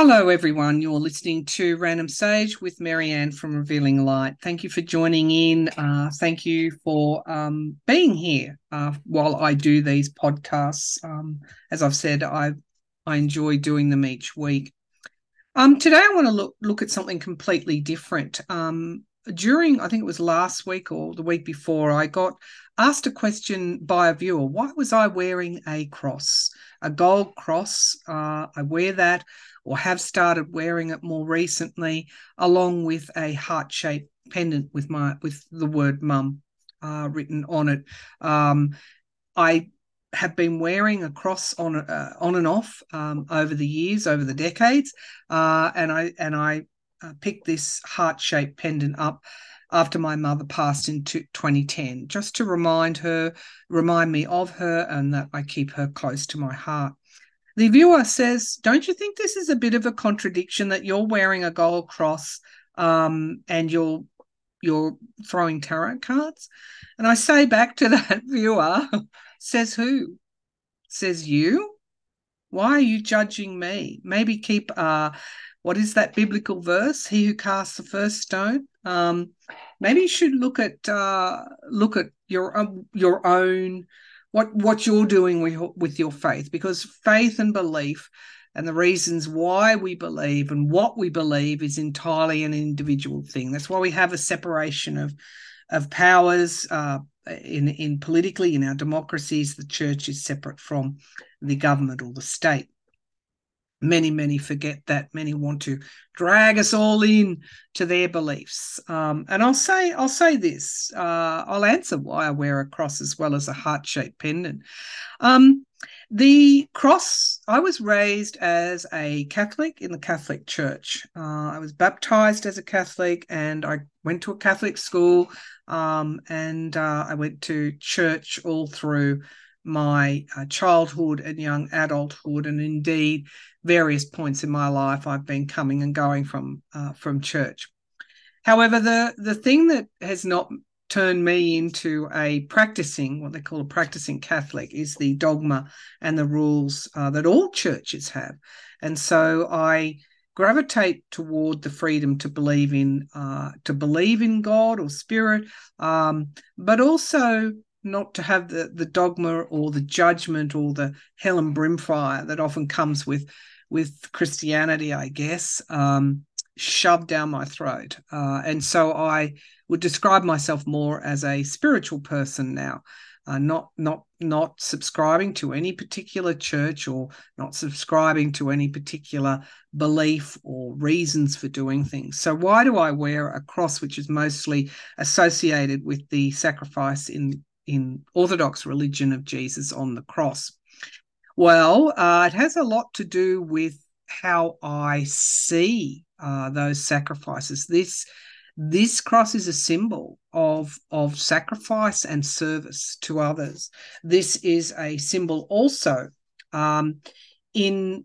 Hello, everyone. You're listening to Random Sage with Marianne from Revealing Light. Thank you for joining in. Uh, thank you for um, being here uh, while I do these podcasts. Um, as I've said, I I enjoy doing them each week. Um, today, I want to look look at something completely different. Um, during, I think it was last week or the week before, I got asked a question by a viewer. Why was I wearing a cross, a gold cross? Uh, I wear that or have started wearing it more recently, along with a heart shaped pendant with my with the word mum uh, written on it. Um, I have been wearing a cross on uh, on and off um, over the years, over the decades, uh, and I and I uh, picked this heart shaped pendant up after my mother passed in 2010, just to remind her, remind me of her, and that I keep her close to my heart. The viewer says, Don't you think this is a bit of a contradiction that you're wearing a gold cross um, and you're you're throwing tarot cards? And I say back to that viewer, says who? Says you? Why are you judging me? Maybe keep uh what is that biblical verse? He who casts the first stone. Um, maybe you should look at uh, look at your um, your own what what you're doing with, with your faith because faith and belief and the reasons why we believe and what we believe is entirely an individual thing. That's why we have a separation of of powers uh, in in politically in our democracies the church is separate from the government or the state many many forget that. Many want to drag us all in to their beliefs. Um, and i'll say i'll say this uh, i'll answer why i wear a cross as well as a heart-shaped pendant um, the cross i was raised as a catholic in the catholic church. Uh, i was baptized as a catholic and i went to a catholic school um, and uh, i went to church all through my uh, childhood and young adulthood, and indeed various points in my life I've been coming and going from uh, from church. However, the the thing that has not turned me into a practicing what they call a practicing Catholic is the dogma and the rules uh, that all churches have, and so I gravitate toward the freedom to believe in uh, to believe in God or spirit, um, but also not to have the the dogma or the judgment or the hell and brimfire that often comes with with Christianity, I guess, um, shoved down my throat. Uh, and so I would describe myself more as a spiritual person now, uh, not not not subscribing to any particular church or not subscribing to any particular belief or reasons for doing things. So why do I wear a cross, which is mostly associated with the sacrifice in in Orthodox religion of Jesus on the cross? Well, uh, it has a lot to do with how I see uh, those sacrifices. This this cross is a symbol of of sacrifice and service to others. This is a symbol also um, in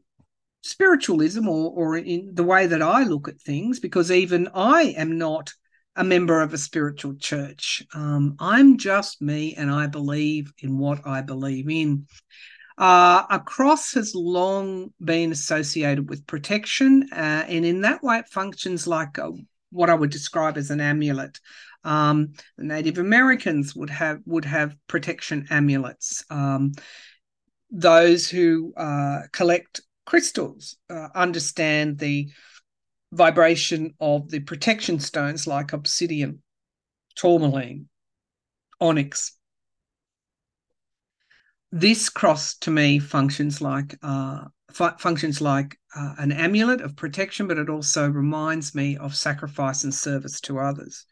spiritualism or or in the way that I look at things, because even I am not a member of a spiritual church. Um, I'm just me and I believe in what I believe in. Uh, a cross has long been associated with protection, uh, and in that way, it functions like a, what I would describe as an amulet. Um, the Native Americans would have would have protection amulets. Um, those who uh, collect crystals uh, understand the vibration of the protection stones like obsidian, tourmaline, onyx. This cross to me functions like uh, fu- functions like uh, an amulet of protection, but it also reminds me of sacrifice and service to others.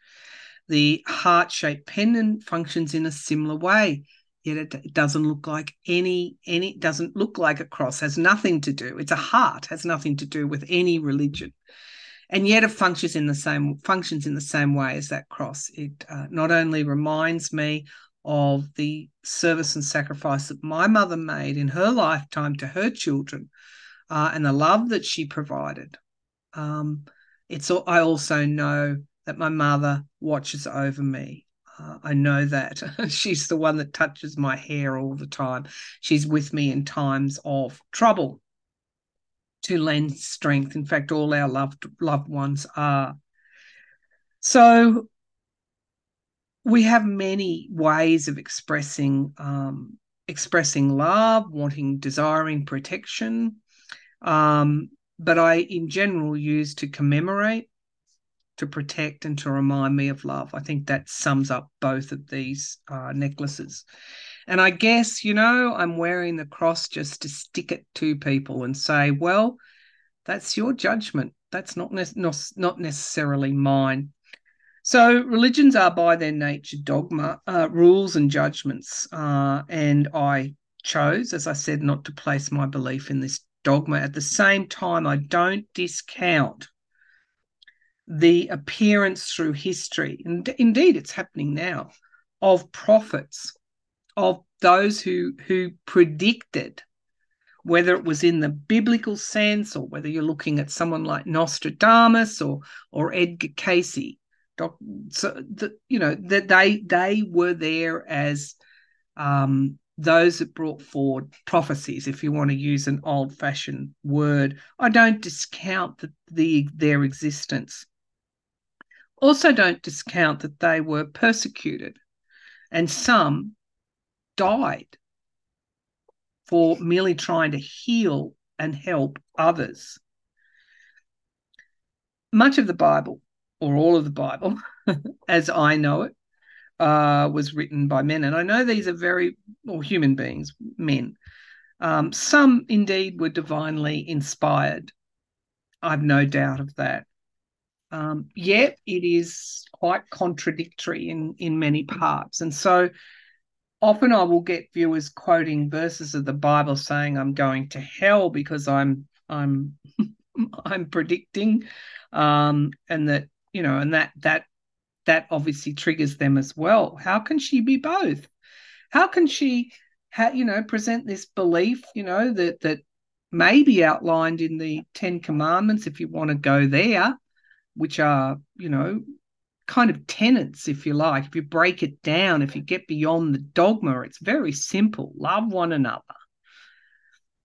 The heart-shaped pendant functions in a similar way yet it, doesn't look like any any doesn't look like a cross has nothing to do it's a heart has nothing to do with any religion and yet it functions in the same functions in the same way as that cross. It uh, not only reminds me of the service and sacrifice that my mother made in her lifetime to her children, uh, and the love that she provided. Um, it's I also know that my mother watches over me. Uh, I know that she's the one that touches my hair all the time. She's with me in times of trouble to lend strength. In fact, all our loved loved ones are. So we have many ways of expressing um, expressing love, wanting, desiring protection. Um, but I, in general, use to commemorate, to protect, and to remind me of love. I think that sums up both of these uh, necklaces. And I guess, you know, I'm wearing the cross just to stick it to people and say, well, that's your judgment. That's not, ne- not necessarily mine. So religions are by their nature dogma, uh, rules and judgments. Uh, and I chose, as I said, not to place my belief in this dogma. At the same time, I don't discount the appearance through history, and indeed it's happening now, of prophets, of those who who predicted whether it was in the biblical sense or whether you're looking at someone like Nostradamus or or Edgar Cayce so the, you know that they they were there as um, those that brought forward prophecies, if you want to use an old-fashioned word. I don't discount the, the their existence. Also, don't discount that they were persecuted, and some died for merely trying to heal and help others. Much of the Bible or all of the Bible, as I know it, uh, was written by men. And I know these are very, or human beings, men. Um, some indeed were divinely inspired. I've no doubt of that. Um, yet it is quite contradictory in, in many parts. And so often I will get viewers quoting verses of the Bible saying I'm going to hell because I'm I'm I'm predicting um, and that you know, and that that that obviously triggers them as well. How can she be both? How can she, ha- you know, present this belief, you know, that that may be outlined in the Ten Commandments, if you want to go there, which are, you know, kind of tenets, if you like. If you break it down, if you get beyond the dogma, it's very simple. Love one another.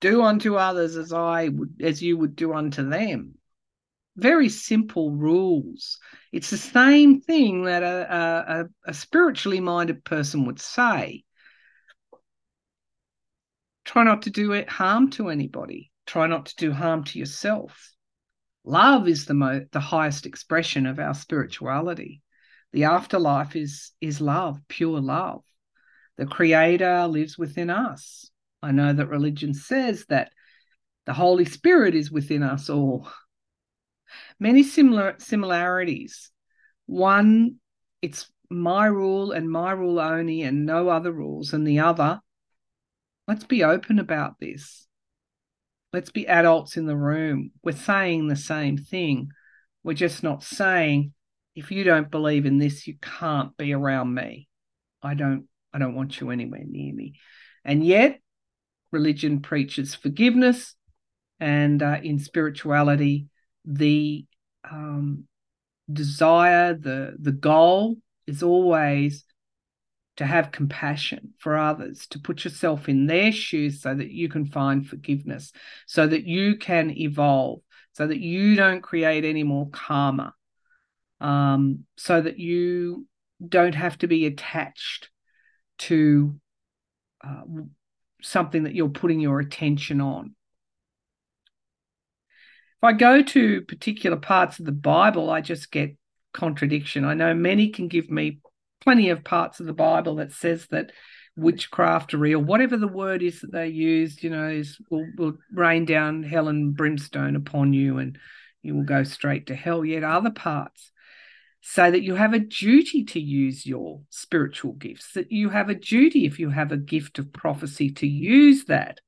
Do unto others as I would, as you would do unto them very simple rules. It's the same thing that a, a, a spiritually minded person would say. Try not to do it harm to anybody. Try not to do harm to yourself. Love is the mo- the highest expression of our spirituality. The afterlife is is love, pure love. The Creator lives within us. I know that religion says that the Holy Spirit is within us all many similar similarities. One, it's my rule and my rule only and no other rules. And the other, let's be open about this. Let's be adults in the room. We're saying the same thing. We're just not saying, if you don't believe in this, you can't be around me. I don't I don't want you anywhere near me. And yet, religion preaches forgiveness, and uh, in spirituality, the um, desire, the the goal is always to have compassion for others, to put yourself in their shoes so that you can find forgiveness, so that you can evolve, so that you don't create any more karma, um, so that you don't have to be attached to uh, something that you're putting your attention on. If I go to particular parts of the Bible, I just get contradiction. I know many can give me plenty of parts of the Bible that says that witchcraftery or whatever the word is that they use, you know, is will, will rain down hell and brimstone upon you and you will go straight to hell. Yet other parts say that you have a duty to use your spiritual gifts, that you have a duty if you have a gift of prophecy to use that.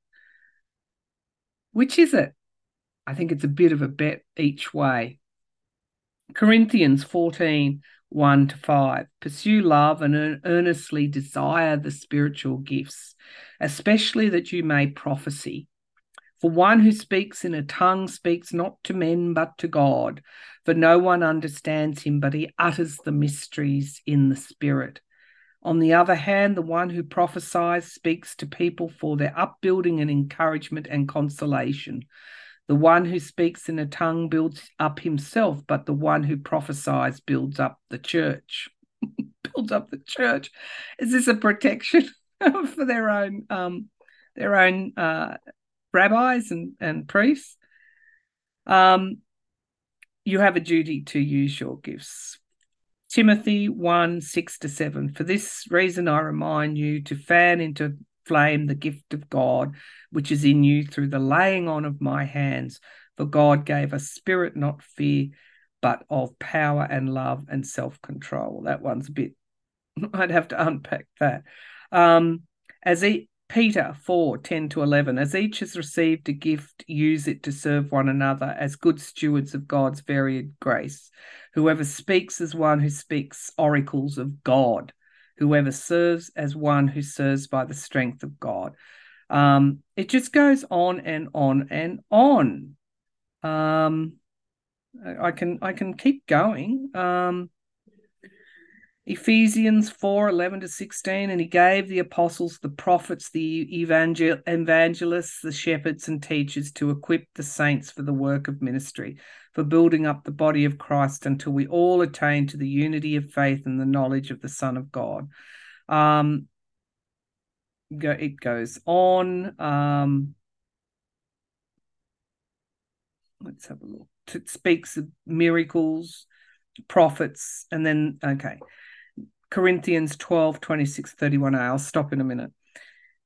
Which is it? I think it's a bit of a bet each way. Corinthians 14 1 to 5. Pursue love and earnestly desire the spiritual gifts, especially that you may prophecy. For one who speaks in a tongue speaks not to men but to God, for no one understands him, but he utters the mysteries in the Spirit. On the other hand, the one who prophesies speaks to people for their upbuilding and encouragement and consolation. The one who speaks in a tongue builds up himself, but the one who prophesies builds up the church. builds up the church. Is this a protection for their own um, their own uh, rabbis and, and priests? Um, you have a duty to use your gifts. Timothy 1 6 to 7. For this reason, I remind you to fan into flame the gift of God, which is in you through the laying on of my hands. For God gave us spirit, not fear, but of power and love and self control. That one's a bit, I'd have to unpack that. Um, as he, Peter 4 10 to 11. As each has received a gift, use it to serve one another as good stewards of God's varied grace. Whoever speaks is one who speaks oracles of God whoever serves as one who serves by the strength of God. Um, it just goes on and on and on. Um, I can I can keep going. Um, Ephesians 4 11 to 16, and he gave the apostles, the prophets, the evangel- evangelists, the shepherds, and teachers to equip the saints for the work of ministry, for building up the body of Christ until we all attain to the unity of faith and the knowledge of the Son of God. Um, go, it goes on. Um, let's have a look. It speaks of miracles, prophets, and then, okay Corinthians 12, 26, 31. I'll stop in a minute.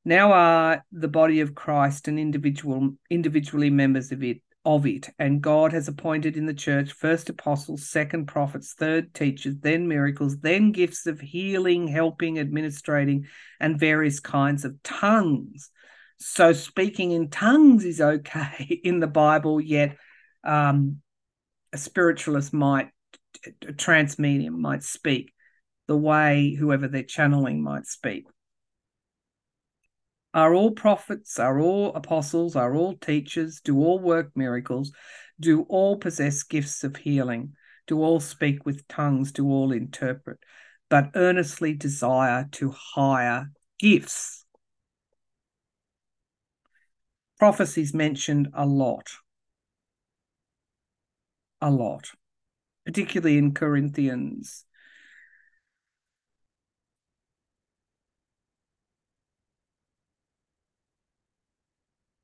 Now are the body of Christ and individual individually members of it of it, and God has appointed in the church first apostles, second prophets, third teachers, then miracles, then gifts of healing, helping, administrating, and various kinds of tongues. So speaking in tongues is okay in the Bible, yet um, a spiritualist might, a trance medium might speak the way whoever they're channeling might speak. Are all prophets, are all apostles, are all teachers, do all work miracles, do all possess gifts of healing, do all speak with tongues, do all interpret, but earnestly desire to higher gifts. Prophecies mentioned a lot. A lot, particularly in Corinthians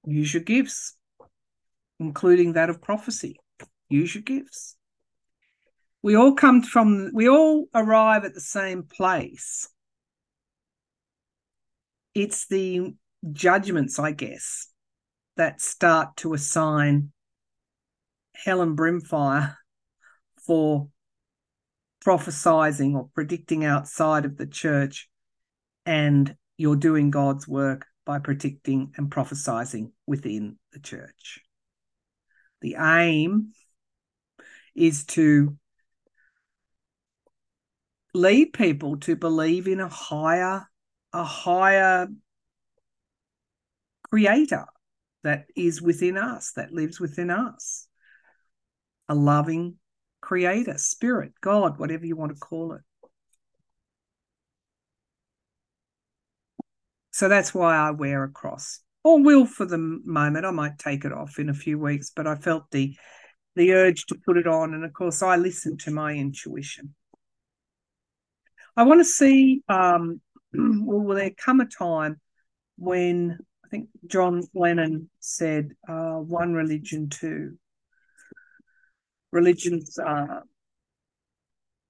Use your gifts, including that of prophecy. Use your gifts. We all come from, we all arrive at the same place. It's the judgments, I guess, that start to assign hell and brimfire for prophesizing or predicting outside of the church and you're doing God's work by predicting and prophesying within the church. The aim is to lead people to believe in a higher a higher creator that is within us that lives within us a loving creator spirit god whatever you want to call it So that's why I wear a cross, or will for the moment. I might take it off in a few weeks, but I felt the the urge to put it on, and of course, I listen to my intuition. I want to see. Um, well, will there come a time when I think John Lennon said, uh, "One religion, two religions are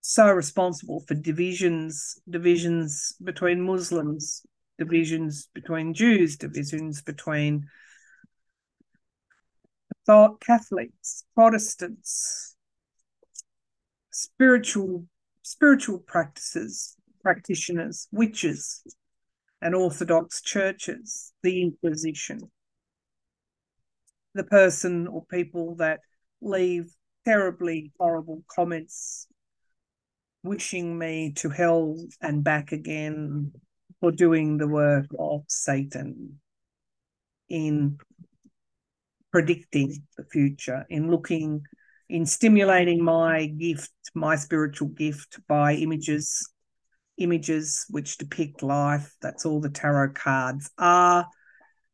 so responsible for divisions divisions between Muslims divisions between Jews, divisions between thought Catholics, Protestants, spiritual spiritual practices, practitioners, witches, and Orthodox churches, the Inquisition. The person or people that leave terribly horrible comments wishing me to hell and back again for doing the work of Satan in predicting the future, in looking, in stimulating my gift, my spiritual gift by images, images which depict life. That's all the tarot cards are.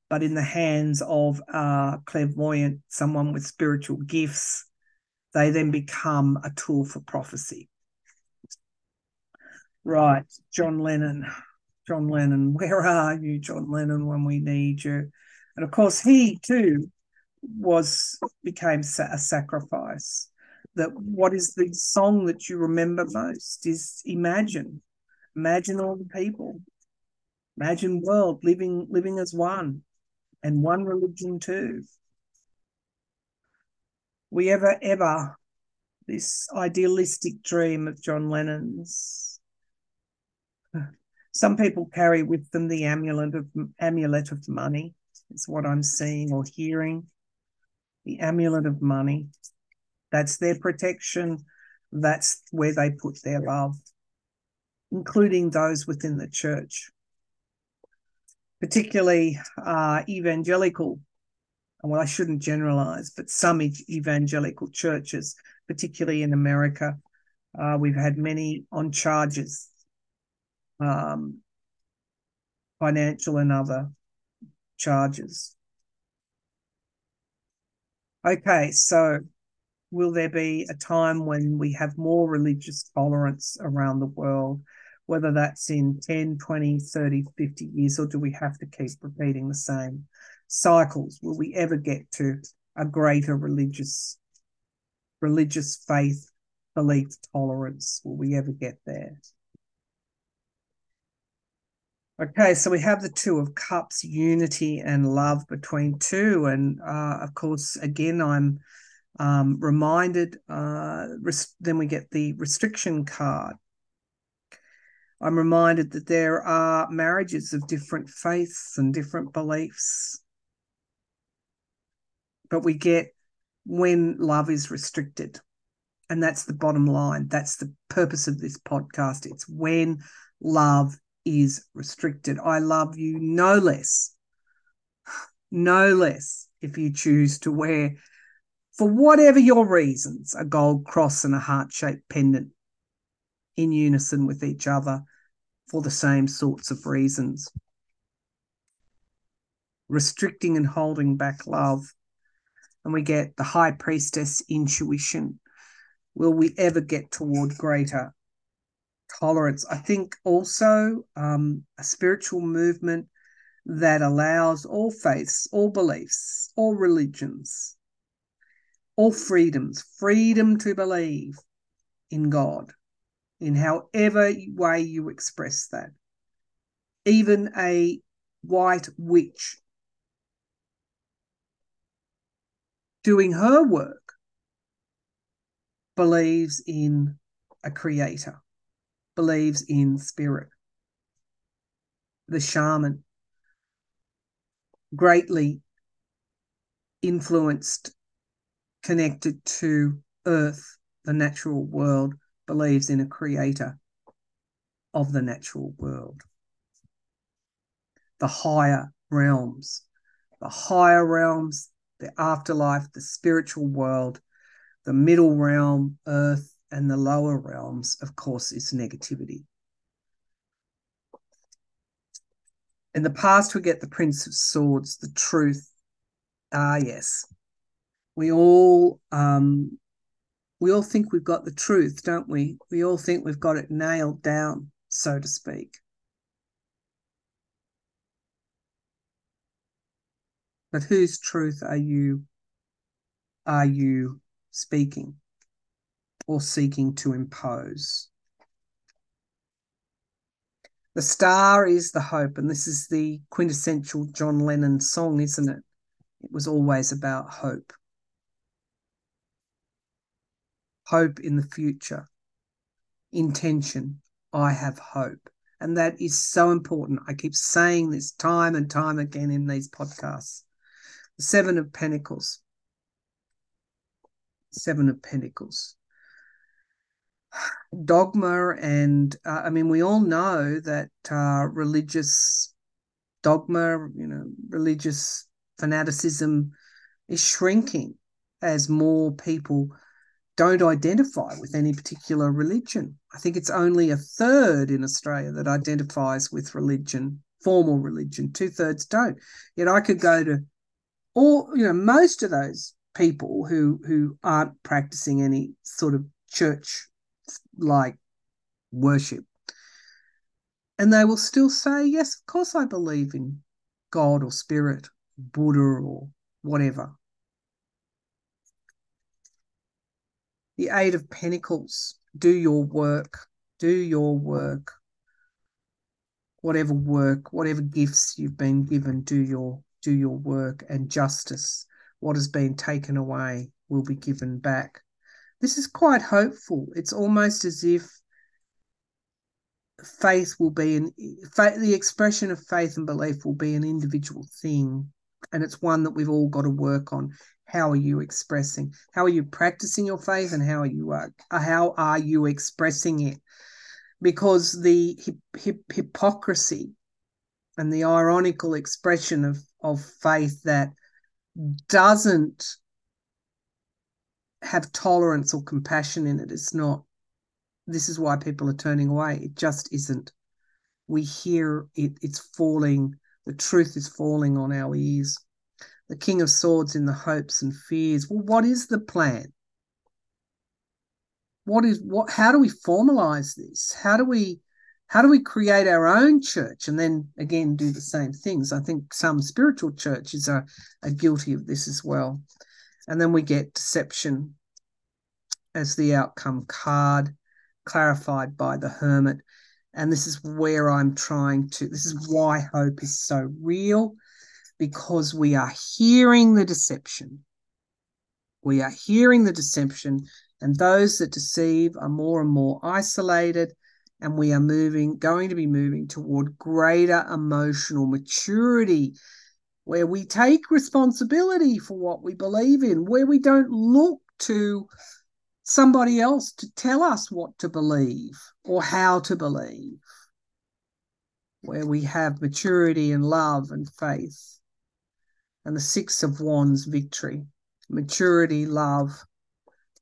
but in the hands of a clairvoyant, someone with spiritual gifts, they then become a tool for prophecy. Right, John Lennon. John Lennon, where are you, John Lennon, when we need you? And of course, he too was became a sacrifice. That what is the song that you remember most is Imagine. Imagine all the people. Imagine world living living as one and one religion too. We ever ever this idealistic dream of John Lennon's. Some people carry with them the amulet of amulet of money. Is what I'm seeing or hearing. The amulet of money. That's their protection. That's where they put their love, including those within the church particularly uh, evangelical, well, I shouldn't generalize, but some evangelical churches, particularly in America, uh, we've had many on charges, um, financial and other charges. Okay, so will there be a time when we have more religious tolerance around the world? whether that's in 10, 20, 30, 50 years, or do we have to keep repeating the same cycles? Will we ever get to a greater religious religious faith, belief, tolerance? Will we ever get there? Okay, so we have the Two of Cups, unity and love between two. And uh, of course, again, I'm um, reminded, uh, then we get the restriction card. I'm reminded that there are marriages of different faiths and different beliefs. But we get when love is restricted. And that's the bottom line. That's the purpose of this podcast. It's when love is restricted. I love you no less, no less if you choose to wear, for whatever your reasons, a gold cross and a heart shaped pendant in unison with each other for the same sorts of reasons. Restricting and holding back love. And we get the high priestess intuition. Will we ever get toward greater tolerance? I think also um, a spiritual movement that allows all faiths, all beliefs, all religions, all freedoms, freedom to believe in God in however way you express that. Even a white witch doing her work believes in a creator, believes in spirit. The shaman, greatly influenced, connected to earth, the natural world, believes in a creator of the natural world. The higher realms, the higher realms, the afterlife, the spiritual world, the middle realm, earth, and the lower realms, of course, is negativity. In the past, we get the Prince of Swords, the truth. Ah, yes. We all um, we all think we've got the truth, don't we? We all think we've got it nailed down, so to speak. But whose truth are you are you speaking or seeking to impose? The star is the hope, and this is the quintessential John Lennon song, isn't it? It was always about hope hope in the future, intention. I have hope. And that is so important. I keep saying this time and time again in these podcasts. The Seven of Pentacles. Seven of Pentacles. Dogma, and uh, I mean, we all know that uh, religious dogma, you know, religious fanaticism is shrinking as more people don't identify with any particular religion. I think it's only a third in Australia that identifies with religion formal religion, two thirds don't. Yet I could go to all, you know, most of those people who who aren't practicing any sort of church like worship. And they will still say, Yes, of course I believe in God or spirit, Buddha or whatever. The Eight of Pentacles, do your work, do your work. Whatever work, whatever gifts you've been given, do your do your work and justice. What has been taken away will be given back. This is quite hopeful. It's almost as if faith will be an the expression of faith and belief will be an individual thing and it's one that we've all got to work on. How are you expressing? How are you practicing your faith and how are you uh, how are you expressing it? Because the hip, hip, hypocrisy and the ironical expression of of faith that doesn't have tolerance or compassion in it. it is not this is why people are turning away. It just isn't. We hear it, it's falling, the truth is falling on our ears. The King of Swords in the hopes and fears. Well, what is the plan? What is what how do we formalize this? How do we how do we create our own church and then again do the same things? I think some spiritual churches are, are guilty of this as well. And then we get deception as the outcome card clarified by the hermit. And this is where I'm trying to, this is why hope is so real, because we are hearing the deception. We are hearing the deception, and those that deceive are more and more isolated. And we are moving, going to be moving toward greater emotional maturity, where we take responsibility for what we believe in, where we don't look to somebody else to tell us what to believe or how to believe, where we have maturity and love and faith. And the Six of Wands victory, maturity, love,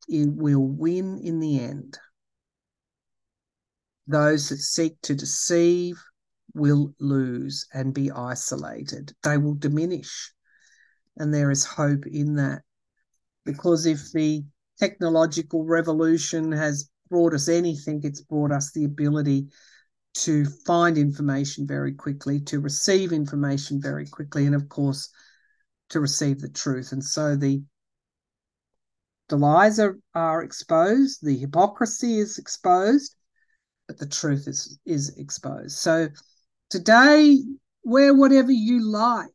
it will win in the end. Those that seek to deceive will lose and be isolated. They will diminish. And there is hope in that. Because if the technological revolution has brought us anything, it's brought us the ability to find information very quickly, to receive information very quickly, and of course, to receive the truth. And so the the lies are, are exposed, the hypocrisy is exposed, but the truth is is exposed. So today, wear whatever you like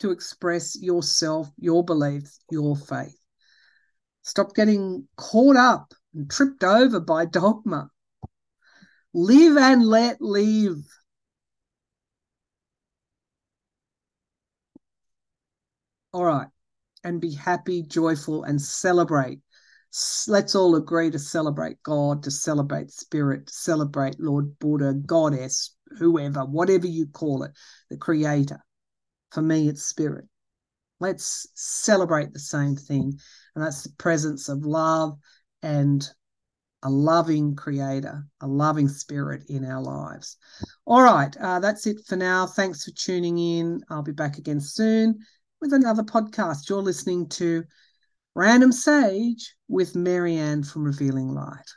to express yourself, your beliefs, your faith. Stop getting caught up and tripped over by dogma. Live and let live. All right. And be happy, joyful, and celebrate. Let's all agree to celebrate God, to celebrate Spirit, to celebrate Lord Buddha, Goddess, whoever, whatever you call it, the Creator. For me, it's Spirit. Let's celebrate the same thing. And that's the presence of love and a loving creator, a loving spirit in our lives. All right, uh, that's it for now. Thanks for tuning in. I'll be back again soon with another podcast. You're listening to Random Sage with Marianne from Revealing Light.